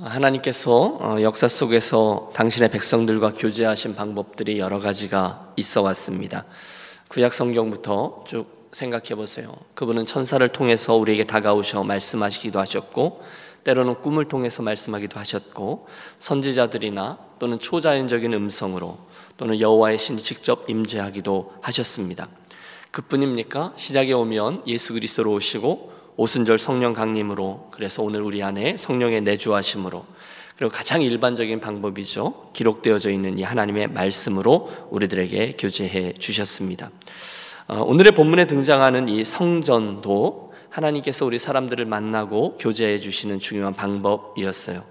하나님께서 어, 역사 속에서 당신의 백성들과 교제하신 방법들이 여러 가지가 있어 왔습니다. 구약 성경부터 쭉 생각해 보세요. 그분은 천사를 통해서 우리에게 다가오셔 말씀하시기도 하셨고, 때로는 꿈을 통해서 말씀하기도 하셨고, 선지자들이나 또는 초자연적인 음성으로 또는 여호와의 신이 직접 임재하기도 하셨습니다. 그뿐입니까? 시작에 오면 예수 그리스도로 오시고 오순절 성령 강림으로 그래서 오늘 우리 안에 성령의 내주하심으로 그리고 가장 일반적인 방법이죠. 기록되어져 있는 이 하나님의 말씀으로 우리들에게 교제해 주셨습니다. 어, 오늘의 본문에 등장하는 이 성전도 하나님께서 우리 사람들을 만나고 교제해 주시는 중요한 방법이었어요.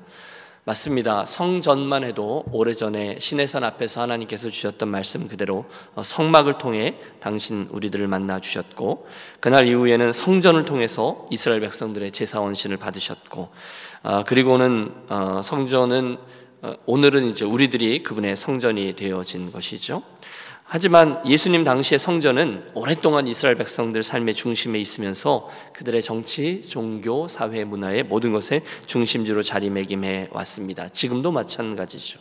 맞습니다. 성전만 해도 오래전에 시내산 앞에서 하나님께서 주셨던 말씀 그대로 어, 성막을 통해 당신 우리들을 만나 주셨고 그날 이후에는 성전을 통해서 이스라엘 백성들의 제사 원신을 받으셨고 어, 그리고는 어, 성전은 오늘은 이제 우리들이 그분의 성전이 되어진 것이죠. 하지만 예수님 당시의 성전은 오랫동안 이스라엘 백성들 삶의 중심에 있으면서 그들의 정치, 종교, 사회, 문화의 모든 것의 중심지로 자리매김해 왔습니다. 지금도 마찬가지죠.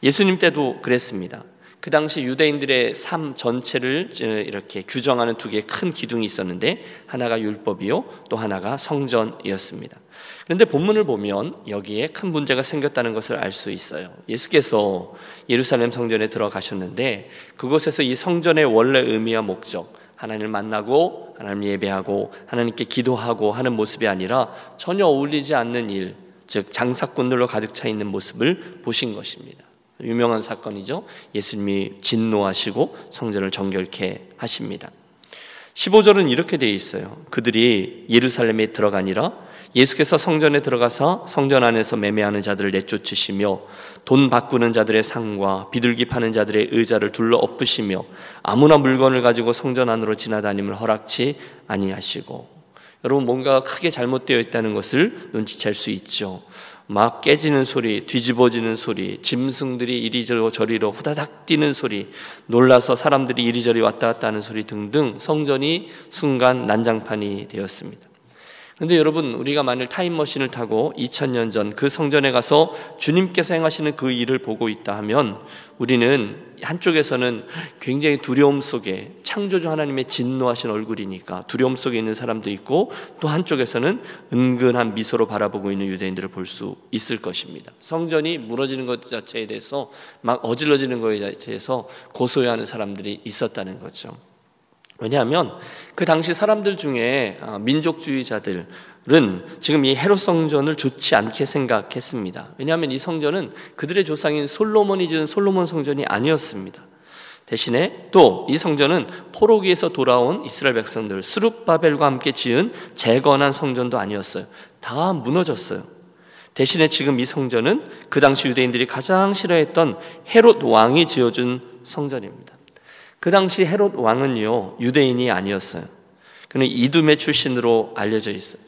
예수님 때도 그랬습니다. 그 당시 유대인들의 삶 전체를 이렇게 규정하는 두 개의 큰 기둥이 있었는데 하나가 율법이요 또 하나가 성전이었습니다. 그런데 본문을 보면 여기에 큰 문제가 생겼다는 것을 알 수 있어요. 예수께서 예루살렘 성전에 들어가셨는데 그곳에서 이 성전의 원래 의미와 목적, 하나님을 만나고 하나님 예배하고 하나님께 기도하고 하는 모습이 아니라 전혀 어울리지 않는 일, 즉 장사꾼들로 가득 차 있는 모습을 보신 것입니다. 유명한 사건이죠. 예수님이 진노하시고 성전을 정결케 하십니다. 15절은 이렇게 되어 있어요. 그들이 예루살렘에 들어가니라 예수께서 성전에 들어가서 성전 안에서 매매하는 자들을 내쫓으시며 돈 바꾸는 자들의 상과 비둘기 파는 자들의 의자를 둘러 엎으시며 아무나 물건을 가지고 성전 안으로 지나다님을 허락치 아니하시고 여러분 뭔가 크게 잘못되어 있다는 것을 눈치챌 수 있죠. 막 깨지는 소리, 뒤집어지는 소리, 짐승들이 이리저리로 후다닥 뛰는 소리, 놀라서 사람들이 이리저리 왔다 갔다 하는 소리 등등 성전이 순간 난장판이 되었습니다. 근데 여러분 우리가 만일 타임머신을 타고 2000년 전 그 성전에 가서 주님께서 행하시는 그 일을 보고 있다 하면 우리는 한쪽에서는 굉장히 두려움 속에 창조주 하나님의 진노하신 얼굴이니까 두려움 속에 있는 사람도 있고 또 한쪽에서는 은근한 미소로 바라보고 있는 유대인들을 볼 수 있을 것입니다. 성전이 무너지는 것 자체에 대해서 막 어질러지는 것에 대해서 고소해하는 사람들이 있었다는 거죠. 왜냐하면 그 당시 사람들 중에 아, 민족주의자들은 지금 이 헤롯 성전을 좋지 않게 생각했습니다. 왜냐하면 이 성전은 그들의 조상인 솔로몬이 지은 솔로몬 성전이 아니었습니다. 대신에 또 이 성전은 포로기에서 돌아온 이스라엘 백성들 스룹바벨과 함께 지은 재건한 성전도 아니었어요. 다 무너졌어요. 대신에 지금 이 성전은 그 당시 유대인들이 가장 싫어했던 헤롯 왕이 지어준 성전입니다. 그 당시 헤롯 왕은요 유대인이 아니었어요. 그는 이두메 출신으로 알려져 있어요.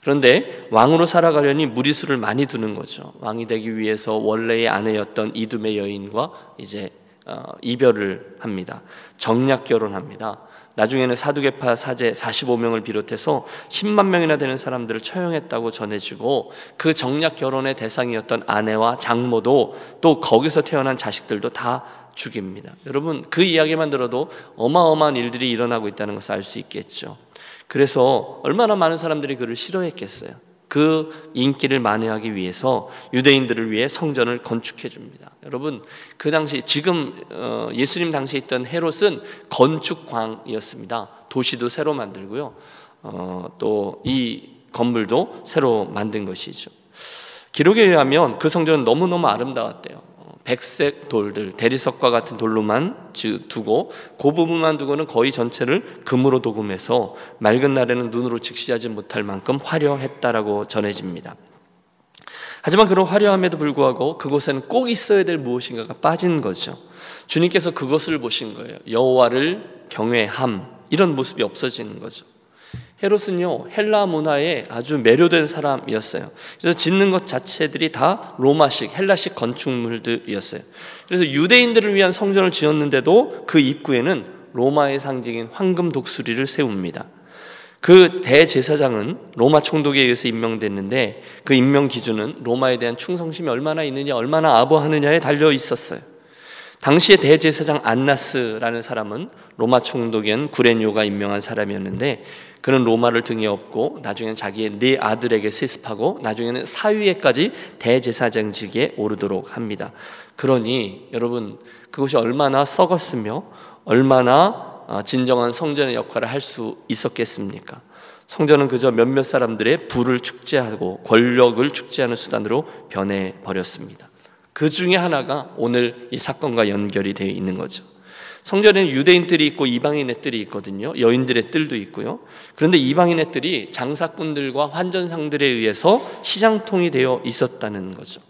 그런데 왕으로 살아가려니 무리수를 많이 두는 거죠. 왕이 되기 위해서 원래의 아내였던 이두메 여인과 이제 어, 이별을 합니다. 정략 결혼합니다. 나중에는 사두개파 사제 45명을 비롯해서 10만 명이나 되는 사람들을 처형했다고 전해지고 그 정략 결혼의 대상이었던 아내와 장모도 또 거기서 태어난 자식들도 다 죽입니다. 여러분 그 이야기만 들어도 어마어마한 일들이 일어나고 있다는 것을 알 수 있겠죠. 그래서 얼마나 많은 사람들이 그를 싫어했겠어요. 그 인기를 만회하기 위해서 유대인들을 위해 성전을 건축해 줍니다. 여러분 그 당시 지금 어, 예수님 당시에 있던 헤롯은 건축광이었습니다. 도시도 새로 만들고요. 어, 또 이 건물도 새로 만든 것이죠. 기록에 의하면 그 성전은 너무너무 아름다웠대요. 백색 돌들 대리석과 같은 돌로만 두고 그 부분만 두고는 거의 전체를 금으로 도금해서 맑은 날에는 눈으로 직시하지 못할 만큼 화려했다라고 전해집니다. 하지만 그런 화려함에도 불구하고 그곳에는 꼭 있어야 될 무엇인가가 빠진 거죠. 주님께서 그것을 보신 거예요. 여호와를 경외함 이런 모습이 없어지는 거죠. 헤롯은요 헬라 문화에 아주 매료된 사람이었어요. 그래서 짓는 것 자체들이 다 로마식 헬라식 건축물들이었어요. 그래서 유대인들을 위한 성전을 지었는데도 그 입구에는 로마의 상징인 황금 독수리를 세웁니다. 그 대제사장은 로마 총독에 의해서 임명됐는데 그 임명 기준은 로마에 대한 충성심이 얼마나 있느냐, 얼마나 아부하느냐에 달려 있었어요. 당시의 대제사장 안나스라는 사람은 로마 총독인 구레뇨가 임명한 사람이었는데 그는 로마를 등에 업고 나중에는 자기의 네 아들에게 세습하고 나중에는 사위에까지 대제사장직에 오르도록 합니다. 그러니 여러분 그것이 얼마나 썩었으며 얼마나 어, 진정한 성전의 역할을 할 수 있었겠습니까? 성전은 그저 몇몇 사람들의 부를 축제하고 권력을 축제하는 수단으로 변해 버렸습니다. 그 중에 하나가 오늘 이 사건과 연결이 되어 있는 거죠. 성전에는 유대인들이 있고 이방인의 뜰이 있거든요. 여인들의 뜰도 있고요. 그런데 이방인의 뜰이 장사꾼들과 환전상들에 의해서 시장통이 되어 있었다는 거죠.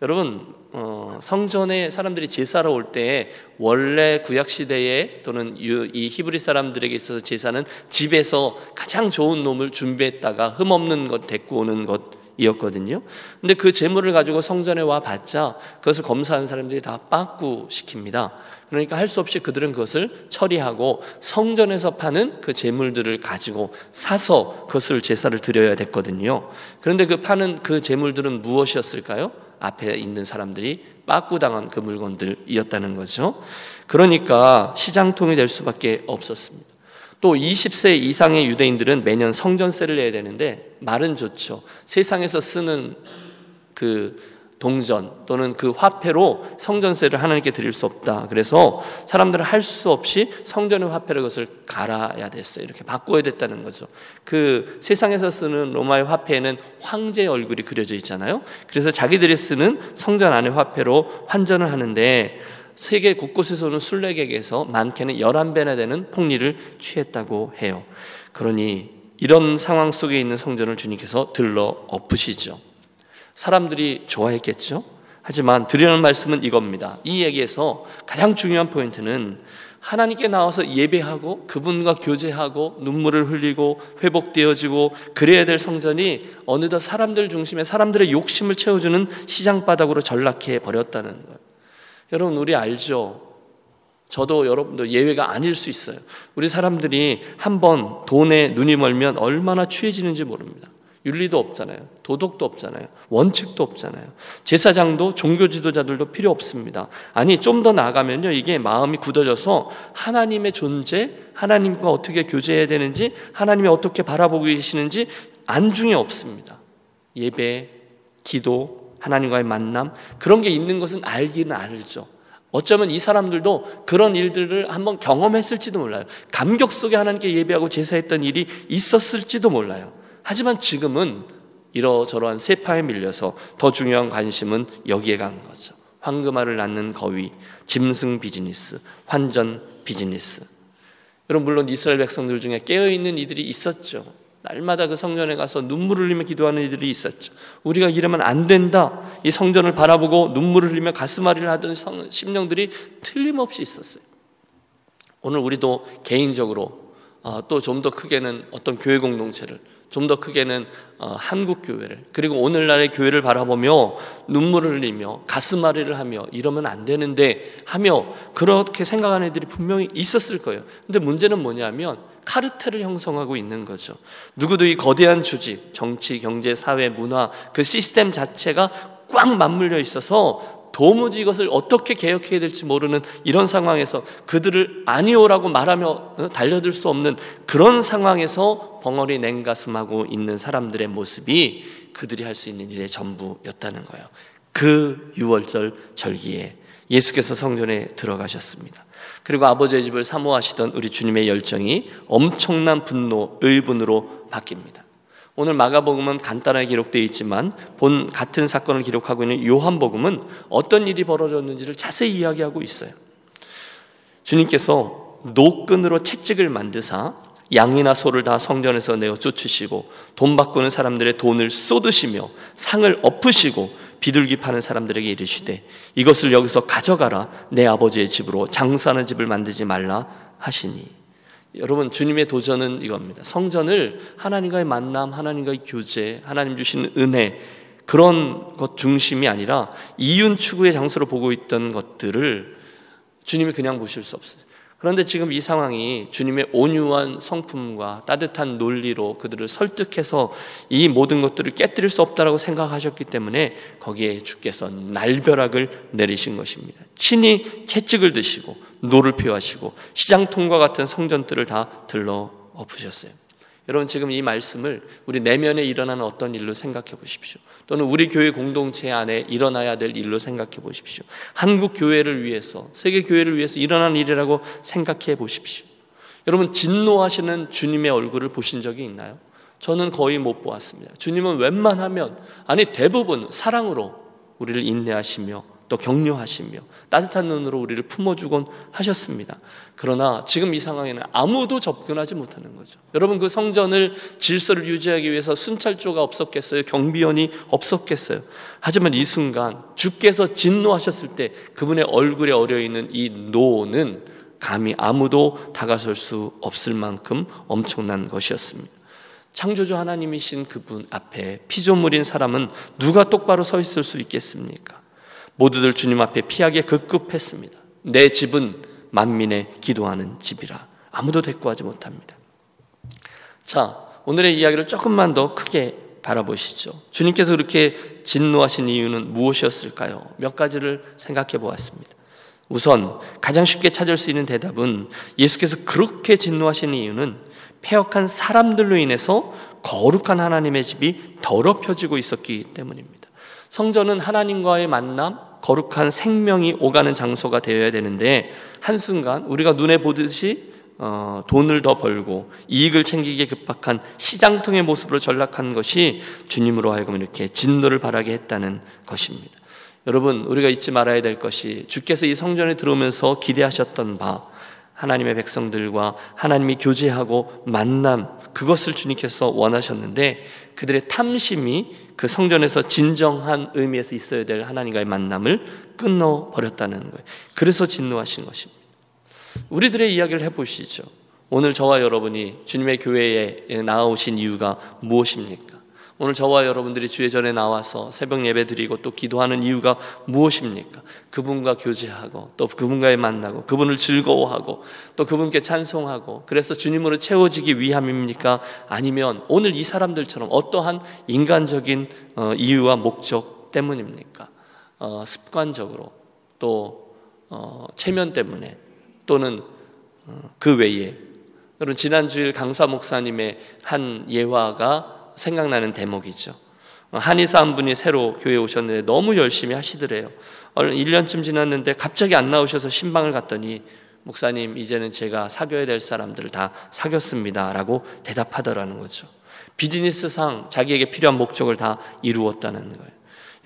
여러분 어, 성전에 사람들이 제사로 올 때 원래 구약 시대에 또는 이 히브리 사람들에게 있어서 제사는 집에서 가장 좋은 놈을 준비했다가 흠 없는 것 데리고 오는 것 이었거든요. 근데 그 제물을 가지고 성전에 와 봤자 그것을 검사하는 사람들이 다 빠꾸 시킵니다. 그러니까 할 수 없이 그들은 그것을 처리하고 성전에서 파는 그 제물들을 가지고 사서 그것을 제사를 드려야 됐거든요. 그런데 그 파는 그 제물들은 무엇이었을까요? 앞에 있는 사람들이 빠꾸당한 그 물건들이었다는 거죠. 그러니까 시장통이 될 수밖에 없었습니다. 또 20세 이상의 유대인들은 매년 성전세를 내야 되는데 말은 좋죠. 세상에서 쓰는 그 동전 또는 그 화폐로 성전세를 하나님께 드릴 수 없다. 그래서 사람들은 할 수 없이 성전의 화폐를 그것을 갈아야 됐어요. 이렇게 바꿔야 됐다는 거죠. 그 세상에서 쓰는 로마의 화폐에는 황제의 얼굴이 그려져 있잖아요. 그래서 자기들이 쓰는 성전 안의 화폐로 환전을 하는데 세계 곳곳에서는 순례객에서 많게는 11배나 되는 폭리를 취했다고 해요. 그러니 이런 상황 속에 있는 성전을 주님께서 들러 엎으시죠. 사람들이 좋아했겠죠? 하지만 드리는 말씀은 이겁니다. 이 얘기에서 가장 중요한 포인트는 하나님께 나와서 예배하고 그분과 교제하고 눈물을 흘리고 회복되어지고 그래야 될 성전이 어느덧 사람들 중심에 사람들의 욕심을 채워주는 시장바닥으로 전락해 버렸다는 것. 여러분 우리 알죠? 저도 여러분도 예외가 아닐 수 있어요. 우리 사람들이 한번 돈에 눈이 멀면 얼마나 취해지는지 모릅니다. 윤리도 없잖아요. 도덕도 없잖아요. 원칙도 없잖아요. 제사장도 종교 지도자들도 필요 없습니다. 아니 좀 더 나아가면요. 이게 마음이 굳어져서 하나님의 존재, 하나님과 어떻게 교제해야 되는지, 하나님이 어떻게 바라보고 계시는지 안중에 없습니다. 예배, 기도, 하나님과의 만남 그런 게 있는 것은 알기는 알죠. 어쩌면 이 사람들도 그런 일들을 한번 경험했을지도 몰라요. 감격 속에 하나님께 예배하고 제사했던 일이 있었을지도 몰라요. 하지만 지금은 이러저러한 세파에 밀려서 더 중요한 관심은 여기에 간 거죠. 황금알을 낳는 거위, 짐승 비즈니스, 환전 비즈니스. 여러분 물론 이스라엘 백성들 중에 깨어 있는 이들이 있었죠. 날마다 그 성전에 가서 눈물을 흘리며 기도하는 이들이 있었죠. 우리가 이러면 안 된다. 이 성전을 바라보고 눈물을 흘리며 가슴앓이를 하던 심령들이 틀림없이 있었어요. 오늘 우리도 개인적으로 아, 또좀 더 크게는 어떤 교회 공동체를 좀 더 크게는 어, 한국 교회를 그리고 오늘날의 교회를 바라보며 눈물을 흘리며 가슴앓이를 하며 이러면 안 되는데 하며 그렇게 생각하는 애들이 분명히 있었을 거예요. 근데 문제는 뭐냐면 카르텔을 형성하고 있는 거죠. 누구도 이 거대한 주지, 정치, 경제, 사회, 문화 그 시스템 자체가 꽉 맞물려 있어서 도무지 이것을 어떻게 개혁해야 될지 모르는 이런 상황에서 그들을 아니오라고 말하며 어, 달려들 수 없는 그런 상황에서 벙어리 냉가슴하고 있는 사람들의 모습이 그들이 할 수 있는 일의 전부였다는 거예요. 그 유월절 절기에 예수께서 성전에 들어가셨습니다. 그리고 아버지의 집을 사모하시던 우리 주님의 열정이 엄청난 분노, 의분으로 바뀝니다. 오늘 마가복음은 간단하게 기록되어 있지만 본 같은 사건을 기록하고 있는 요한복음은 어떤 일이 벌어졌는지를 자세히 이야기하고 있어요. 주님께서 노끈으로 채찍을 만드사 양이나 소를 다 성전에서 내어 쫓으시고 돈 바꾸는 사람들의 돈을 쏟으시며 상을 엎으시고 비둘기 파는 사람들에게 이르시되 이것을 여기서 가져가라 내 아버지의 집으로 장사하는 집을 만들지 말라 하시니 여러분 주님의 도전은 이겁니다. 성전을 하나님과의 만남, 하나님과의 교제, 하나님 주신 은혜 그런 것 중심이 아니라 이윤 추구의 장소로 보고 있던 것들을 주님이 그냥 보실 수 없어요. 그런데 지금 이 상황이 주님의 온유한 성품과 따뜻한 논리로 그들을 설득해서 이 모든 것들을 깨뜨릴 수 없다라고 생각하셨기 때문에 거기에 주께서 날벼락을 내리신 것입니다. 친히 채찍을 드시고 노를 표하시고 시장통과 같은 성전들을 다 둘러 엎으셨어요. 여러분 지금 이 말씀을 우리 내면에 일어나는 어떤 일로 생각해 보십시오. 또는 우리 교회 공동체 안에 일어나야 될 일로 생각해 보십시오. 한국 교회를 위해서, 세계 교회를 위해서 일어난 일이라고 생각해 보십시오. 여러분 진노하시는 주님의 얼굴을 보신 적이 있나요? 저는 거의 못 보았습니다. 주님은 웬만하면 아니 대부분 사랑으로 우리를 인내하시며 또 격려하시며 따뜻한 눈으로 우리를 품어주곤 하셨습니다. 그러나 지금 이 상황에는 아무도 접근하지 못하는 거죠. 여러분 그 성전을 질서를 유지하기 위해서 순찰조가 없었겠어요? 경비원이 없었겠어요? 하지만 이 순간 주께서 진노하셨을 때 그분의 얼굴에 어려 있는 이 노는 감히 아무도 다가설 수 없을 만큼 엄청난 것이었습니다. 창조주 하나님이신 그분 앞에 피조물인 사람은 누가 똑바로 서 있을 수 있겠습니까? 모두들 주님 앞에 피하게 급급했습니다. 내 집은 만민의 기도하는 집이라 아무도 대꾸하지 못합니다. 자, 오늘의 이야기를 조금만 더 크게 바라보시죠. 주님께서 그렇게 진노하신 이유는 무엇이었을까요? 몇 가지를 생각해 보았습니다. 우선 가장 쉽게 찾을 수 있는 대답은 예수께서 그렇게 진노하신 이유는 폐역한 사람들로 인해서 거룩한 하나님의 집이 더럽혀지고 있었기 때문입니다. 성전은 하나님과의 만남, 거룩한 생명이 오가는 장소가 되어야 되는데 한순간 우리가 눈에 보듯이 어, 돈을 더 벌고 이익을 챙기기에 급박한 시장통의 모습으로 전락한 것이 주님으로 하여금 이렇게 진노를 바라게 했다는 것입니다. 여러분 우리가 잊지 말아야 될 것이 주께서 이 성전에 들어오면서 기대하셨던 바 하나님의 백성들과 하나님이 교제하고 만남 그것을 주님께서 원하셨는데 그들의 탐심이 그 성전에서 진정한 의미에서 있어야 될 하나님과의 만남을 끊어 버렸다는 거예요. 그래서 진노하신 것입니다. 우리들의 이야기를 해보시죠. 오늘 저와 여러분이 주님의 교회에 나오신 이유가 무엇입니까? 오늘 저와 여러분들이 주의 전에 나와서 새벽 예배 드리고 또 기도하는 이유가 무엇입니까? 그분과 교제하고 또 그분과의 만나고 그분을 즐거워하고 또 그분께 찬송하고 그래서 주님으로 채워지기 위함입니까? 아니면 오늘 이 사람들처럼 어떠한 인간적인 어, 이유와 목적 때문입니까? 어, 습관적으로 또 어, 체면 때문에 또는 그 외에 여러분 지난 주일 강사 목사님의 한 예화가 생각나는 대목이죠. 한의사 한 분이 새로 교회에 오셨는데 너무 열심히 하시더래요. 1년쯤 지났는데 갑자기 안 나오셔서 신방을 갔더니 목사님 이제는 제가 사귀어야 될 사람들을 다 사귀었습니다라고 대답하더라는 거죠. 비즈니스상 자기에게 필요한 목적을 다 이루었다는 거예요.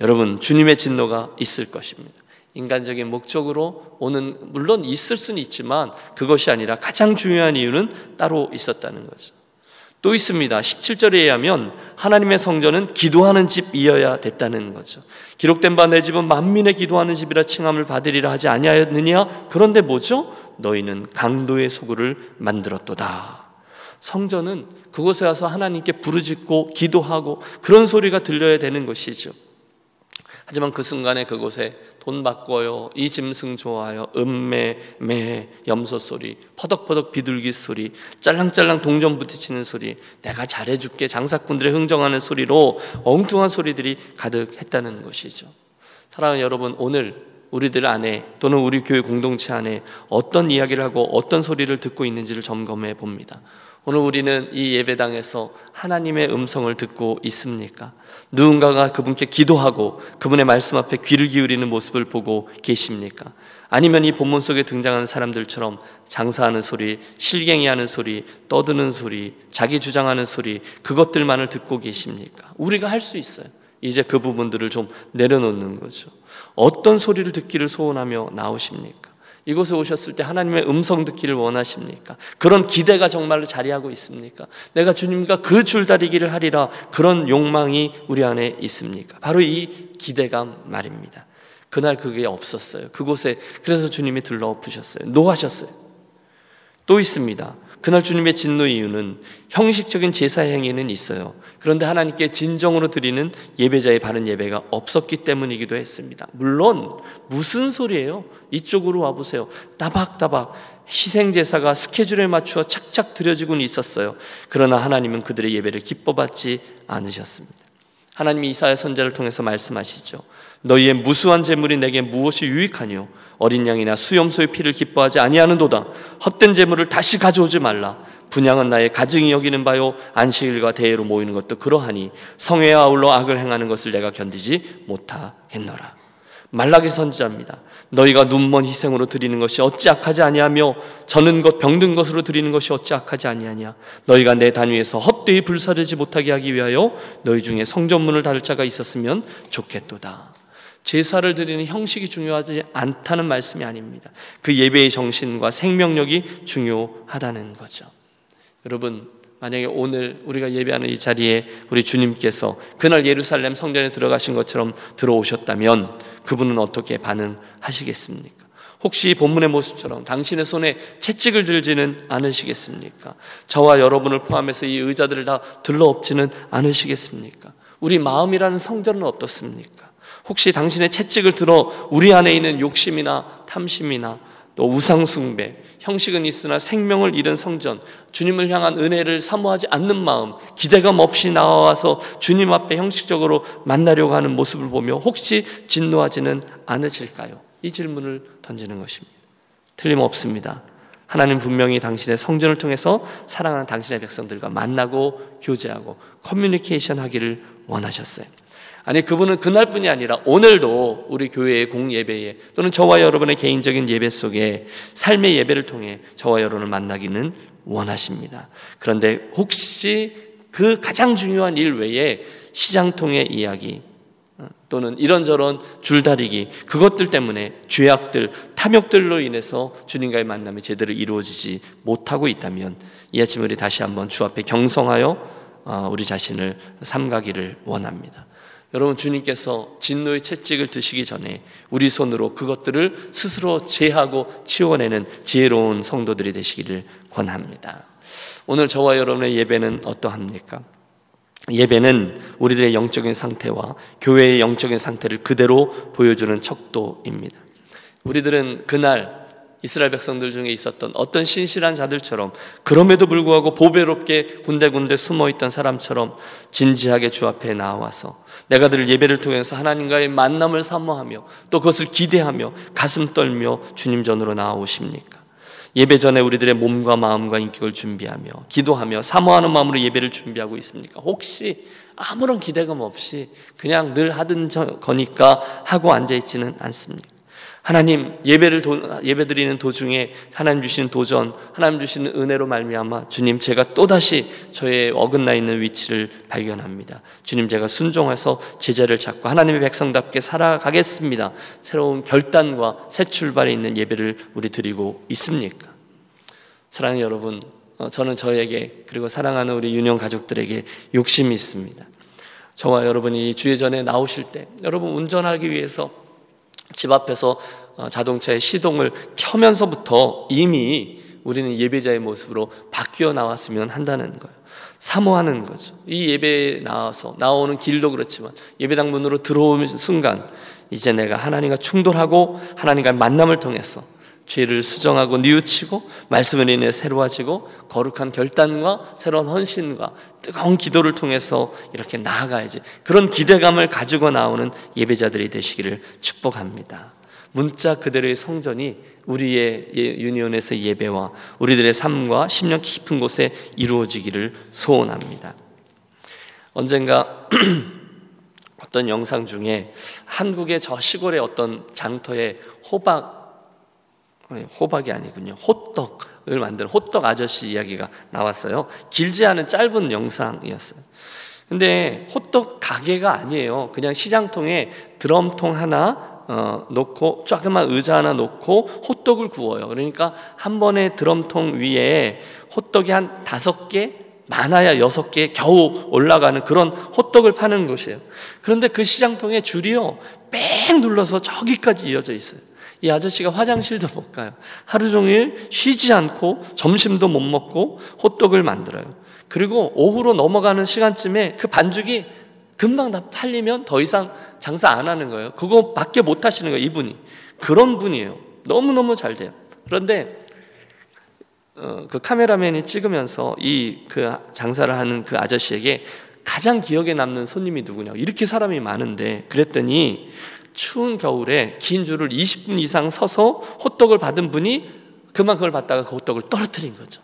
여러분 주님의 진노가 있을 것입니다. 인간적인 목적으로 오는 물론 있을 수는 있지만 그것이 아니라 가장 중요한 이유는 따로 있었다는 거죠. 또 있습니다. 17절에 의하면 하나님의 성전은 기도하는 집이어야 됐다는 거죠. 기록된 바 내 집은 만민의 기도하는 집이라 칭함을 받으리라 하지 아니하였느냐? 그런데 뭐죠? 너희는 강도의 소굴을 만들었도다. 성전은 그곳에 와서 하나님께 부르짖고 기도하고 그런 소리가 들려야 되는 것이죠. 하지만 그 순간에 그곳에 돈 바꿔요. 이 짐승 좋아요. 음매, 매, 염소 소리, 퍼덕퍼덕 비둘기 소리, 짤랑짤랑 동전 부딪히는 소리, 내가 잘해줄게 장사꾼들의 흥정하는 소리로 엉뚱한 소리들이 가득했다는 것이죠. 사랑하는 여러분, 오늘 우리들 안에 또는 우리 교회 공동체 안에 어떤 이야기를 하고 어떤 소리를 듣고 있는지를 점검해 봅니다. 오늘 우리는 이 예배당에서 하나님의 음성을 듣고 있습니까? 누군가가 그분께 기도하고 그분의 말씀 앞에 귀를 기울이는 모습을 보고 계십니까? 아니면 이 본문 속에 등장하는 사람들처럼 장사하는 소리, 실갱이 하는 소리, 떠드는 소리, 자기 주장하는 소리, 그것들만을 듣고 계십니까? 우리가 할 수 있어요. 이제 그 부분들을 좀 내려놓는 거죠. 어떤 소리를 듣기를 소원하며 나오십니까? 이곳에 오셨을 때 하나님의 음성 듣기를 원하십니까? 그런 기대가 정말로 자리하고 있습니까? 내가 주님과 그 줄다리기를 하리라 그런 욕망이 우리 안에 있습니까? 바로 이 기대감 말입니다. 그날 그게 없었어요. 그곳에 그래서 주님이 들러 엎으셨어요. 노하셨어요. 또 있습니다. 그날 주님의 진노 이유는 형식적인 제사 행위는 있어요. 그런데 하나님께 진정으로 드리는 예배자의 바른 예배가 없었기 때문이기도 했습니다. 물론 무슨 소리예요? 이쪽으로 와 보세요. 따박따박 희생 제사가 스케줄에 맞추어 착착 드려지고는 있었어요. 그러나 하나님은 그들의 예배를 기뻐받지 않으셨습니다. 하나님이 이사야 선자를 통해서 말씀하시죠. 너희의 무수한 재물이 내게 무엇이 유익하뇨? 어린 양이나 수염소의 피를 기뻐하지 아니하는도다. 헛된 재물을 다시 가져오지 말라. 분양은 나의 가증이 여기는 바요 안식일과 대회로 모이는 것도 그러하니 성회에 아울러 악을 행하는 것을 내가 견디지 못하겠노라. 말라기 선지자입니다. 너희가 눈먼 희생으로 드리는 것이 어찌 악하지 아니하며 저는 것 병든 것으로 드리는 것이 어찌 악하지 아니하냐 너희가 내 단위에서 헛되이 불사르지 못하게 하기 위하여 너희 중에 성전문을 다룰 자가 있었으면 좋겠도다. 제사를 드리는 형식이 중요하지 않다는 말씀이 아닙니다. 그 예배의 정신과 생명력이 중요하다는 거죠. 여러분 만약에 오늘 우리가 예배하는 이 자리에 우리 주님께서 그날 예루살렘 성전에 들어가신 것처럼 들어오셨다면 그분은 어떻게 반응하시겠습니까? 혹시 본문의 모습처럼 당신의 손에 채찍을 들지는 않으시겠습니까? 저와 여러분을 포함해서 이 의자들을 다 들러엎지는 않으시겠습니까? 우리 마음이라는 성전은 어떻습니까? 혹시 당신의 채찍을 들어 우리 안에 있는 욕심이나 탐심이나 또 우상숭배, 형식은 있으나 생명을 잃은 성전, 주님을 향한 은혜를 사모하지 않는 마음, 기대감 없이 나와서 주님 앞에 형식적으로 만나려고 하는 모습을 보며 혹시 진노하지는 않으실까요? 이 질문을 던지는 것입니다. 틀림없습니다. 하나님 분명히 당신의 성전을 통해서 사랑하는 당신의 백성들과 만나고 교제하고 커뮤니케이션 하기를 원하셨어요. 아니 그분은 그날뿐이 아니라 오늘도 우리 교회의 공예배에 또는 저와 여러분의 개인적인 예배 속에 삶의 예배를 통해 저와 여러분을 만나기는 원하십니다. 그런데 혹시 그 가장 중요한 일 외에 시장통의 이야기 어, 또는 이런저런 줄다리기 그것들 때문에 죄악들 탐욕들로 인해서 주님과의 만남이 제대로 이루어지지 못하고 있다면 이 아침 우리 다시 한번 주 앞에 경성하여 어, 우리 자신을 삼가기를 원합니다. 여러분 주님께서 진노의 채찍을 드시기 전에 우리 손으로 그것들을 스스로 제하고 치워내는 지혜로운 성도들이 되시기를 권합니다. 오늘 저와 여러분의 예배는 어떠합니까? 예배는 우리들의 영적인 상태와 교회의 영적인 상태를 그대로 보여주는 척도입니다. 우리들은 그날 이스라엘 백성들 중에 있었던 어떤 신실한 자들처럼 그럼에도 불구하고 보배롭게 군데군데 숨어 있던 사람처럼 진지하게 주 앞에 나와서 내가 들 예배를 통해서 하나님과의 만남을 사모하며 또 그것을 기대하며 가슴 떨며 주님 전으로 나아오십니까? 예배 전에 우리들의 몸과 마음과 인격을 준비하며 기도하며 사모하는 마음으로 예배를 준비하고 있습니까? 혹시 아무런 기대감 없이 그냥 늘 하던 거니까 하고 앉아 있지는 않습니까? 하나님 예배를 도, 예배 드리는 도중에 하나님 주시는 도전, 하나님 주시는 은혜로 말미암아 주님 제가 또 다시 저의 어긋나 있는 위치를 발견합니다. 주님 제가 순종해서 제자를 잡고 하나님의 백성답게 살아가겠습니다. 새로운 결단과 새 출발에 있는 예배를 우리 드리고 있습니까? 사랑하는 여러분, 어, 저는 저에게 그리고 사랑하는 우리 유년 가족들에게 욕심이 있습니다. 저와 여러분이 주의 전에 나오실 때 여러분 운전하기 위해서 집 앞에서 어, 자동차의 시동을 켜면서부터 이미 우리는 예배자의 모습으로 바뀌어 나왔으면 한다는 거예요. 사모하는 거죠. 이 예배에 나와서 나오는 길도 그렇지만 예배당 문으로 들어오는 순간 이제 내가 하나님과 충돌하고 하나님과 만남을 통해서 죄를 수정하고 뉘우치고 말씀을 인해 새로워지고 거룩한 결단과 새로운 헌신과 뜨거운 기도를 통해서 이렇게 나아가야지 그런 기대감을 가지고 나오는 예배자들이 되시기를 축복합니다. 문자 그대로의 성전이 우리의 예, 유니온에서 예배와 우리들의 삶과 심령 깊은 곳에 이루어지기를 소원합니다. 언젠가 어떤 영상 중에 한국의 저 시골의 어떤 장터에 호박 호박이 아니군요. 호떡을 만든 호떡 아저씨 이야기가 나왔어요. 길지 않은 짧은 영상이었어요. 근데 호떡 가게가 아니에요. 그냥 시장통에 드럼통 하나 어, 놓고 조그만 의자 하나 놓고 호떡을 구워요. 그러니까 한 번에 드럼통 위에 호떡이 한 다섯 개 많아야 여섯 개 겨우 올라가는 그런 호떡을 파는 곳이에요. 그런데 그 시장통에 줄이요 뺑 눌러서 저기까지 이어져 있어요. 이 아저씨가 화장실도 못 가요. 하루 종일 쉬지 않고 점심도 못 먹고 호떡을 만들어요. 그리고 오후로 넘어가는 시간쯤에 그 반죽이 금방 다 팔리면 더 이상 장사 안 하는 거예요. 그거밖에 못 하시는 거예요, 이분이. 그런 분이에요. 너무너무 잘 돼요. 그런데 어, 그 카메라맨이 찍으면서 이 그 장사를 하는 그 아저씨에게 가장 기억에 남는 손님이 누구냐. 이렇게 사람이 많은데 그랬더니 추운 겨울에 긴 줄을 20분 이상 서서 호떡을 받은 분이 그만 그걸 받다가 그 호떡을 떨어뜨린 거죠.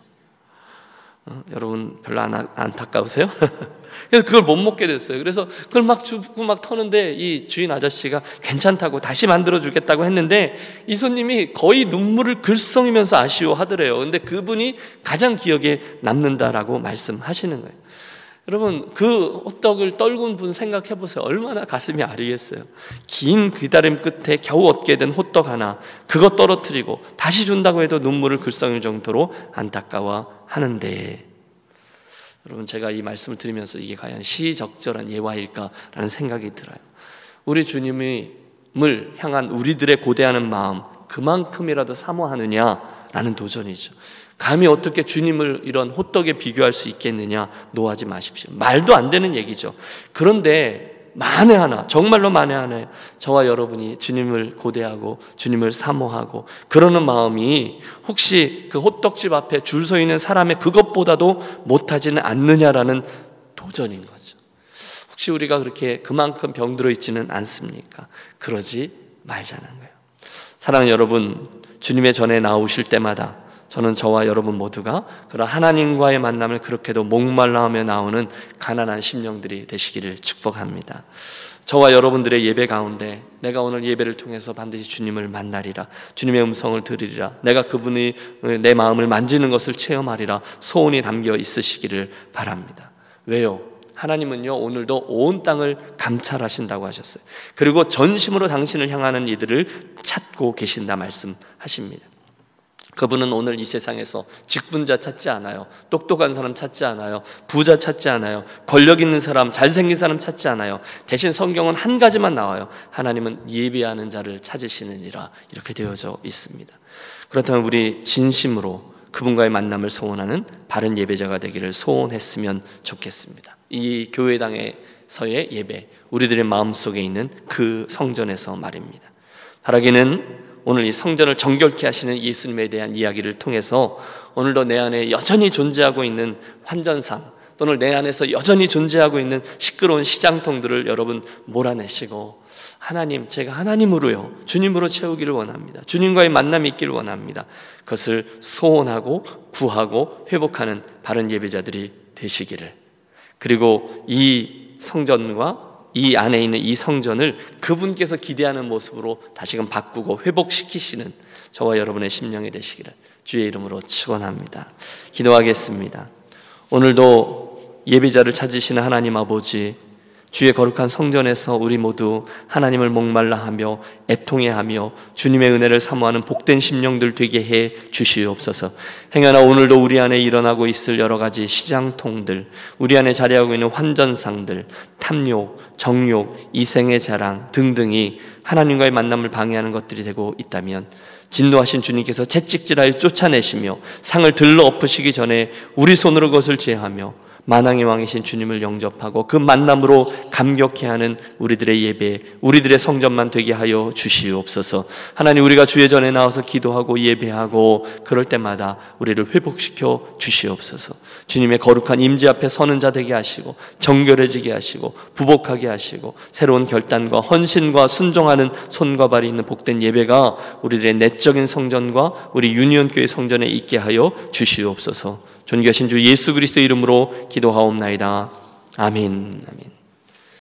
어, 여러분 별로 안, 안타까우세요? 그래서 그걸 못 먹게 됐어요. 그래서 그걸 막 주고 막 터는데 이 주인 아저씨가 괜찮다고 다시 만들어 주겠다고 했는데 이 손님이 거의 눈물을 글썽이면서 아쉬워하더래요. 근데 그분이 가장 기억에 남는다라고 말씀하시는 거예요. 여러분 그 호떡을 떨군 분 생각해 보세요. 얼마나 가슴이 아리겠어요. 긴 기다림 끝에 겨우 얻게 된 호떡 하나 그거 떨어뜨리고 다시 준다고 해도 눈물을 글썽일 정도로 안타까워 하는데 여러분 제가 이 말씀을 드리면서 이게 과연 시적절한 예화일까라는 생각이 들어요. 우리 주님을 향한 우리들의 고대하는 마음 그만큼이라도 사모하느냐라는 도전이죠. 감히 어떻게 주님을 이런 호떡에 비교할 수 있겠느냐 노하지 마십시오. 말도 안 되는 얘기죠. 그런데 만에 하나, 정말로 만에 하나 저와 여러분이 주님을 고대하고 주님을 사모하고 그러는 마음이 혹시 그 호떡집 앞에 줄 서 있는 사람의 그것보다도 못하지는 않느냐라는 도전인 거죠. 혹시 우리가 그렇게 그만큼 병들어 있지는 않습니까? 그러지 말자는 거예요. 사랑하는 여러분, 주님의 전에 나오실 때마다 저는 저와 여러분 모두가 그런 하나님과의 만남을 그렇게도 목말라하며 나오는 가난한 심령들이 되시기를 축복합니다. 저와 여러분들의 예배 가운데 내가 오늘 예배를 통해서 반드시 주님을 만나리라. 주님의 음성을 들으리라. 내가 그분이 내 마음을 만지는 것을 체험하리라. 소원이 담겨 있으시기를 바랍니다. 왜요? 하나님은요, 오늘도 온 땅을 감찰하신다고 하셨어요. 그리고 전심으로 당신을 향하는 이들을 찾고 계신다 말씀하십니다. 그분은 오늘 이 세상에서 직분자 찾지 않아요. 똑똑한 사람 찾지 않아요. 부자 찾지 않아요. 권력 있는 사람, 잘생긴 사람 찾지 않아요. 대신 성경은 한 가지만 나와요. 하나님은 예배하는 자를 찾으시느니라. 이렇게 되어져 있습니다. 그렇다면 우리 진심으로 그분과의 만남을 소원하는 바른 예배자가 되기를 소원했으면 좋겠습니다. 이 교회당에서의 예배, 우리들의 마음 속에 있는 그 성전에서 말입니다. 바라기는 오늘 이 성전을 정결케 하시는 예수님에 대한 이야기를 통해서 오늘도 내 안에 여전히 존재하고 있는 환전상 또는 내 안에서 여전히 존재하고 있는 시끄러운 시장통들을 여러분 몰아내시고 하나님 제가 하나님으로요 주님으로 채우기를 원합니다. 주님과의 만남이 있기를 원합니다. 그것을 소원하고 구하고 회복하는 바른 예배자들이 되시기를 그리고 이 성전과 이 안에 있는 이 성전을 그분께서 기대하는 모습으로 다시금 바꾸고 회복시키시는 저와 여러분의 심령이 되시기를 주의 이름으로 축원합니다. 기도하겠습니다. 오늘도 예배자를 찾으시는 하나님 아버지 주의 거룩한 성전에서 우리 모두 하나님을 목말라 하며 애통해 하며 주님의 은혜를 사모하는 복된 심령들 되게 해 주시옵소서. 행여나 오늘도 우리 안에 일어나고 있을 여러 가지 시장통들, 우리 안에 자리하고 있는 환전상들, 탐욕, 정욕, 이생의 자랑 등등이 하나님과의 만남을 방해하는 것들이 되고 있다면 진노하신 주님께서 채찍질하여 쫓아내시며 상을 들러 엎으시기 전에 우리 손으로 그것을 제하며 만왕의 왕이신 주님을 영접하고 그 만남으로 감격해 하는 우리들의 예배, 우리들의 성전만 되게 하여 주시옵소서. 하나님 우리가 주의 전에 나와서 기도하고 예배하고 그럴 때마다 우리를 회복시켜 주시옵소서. 주님의 거룩한 임재 앞에 서는 자 되게 하시고 정결해지게 하시고 부복하게 하시고 새로운 결단과 헌신과 순종하는 손과 발이 있는 복된 예배가 우리들의 내적인 성전과 우리 유니온 교회 성전에 있게 하여 주시옵소서. 존귀하신 주 예수 그리스도 이름으로 기도하옵나이다. 아멘. 아멘.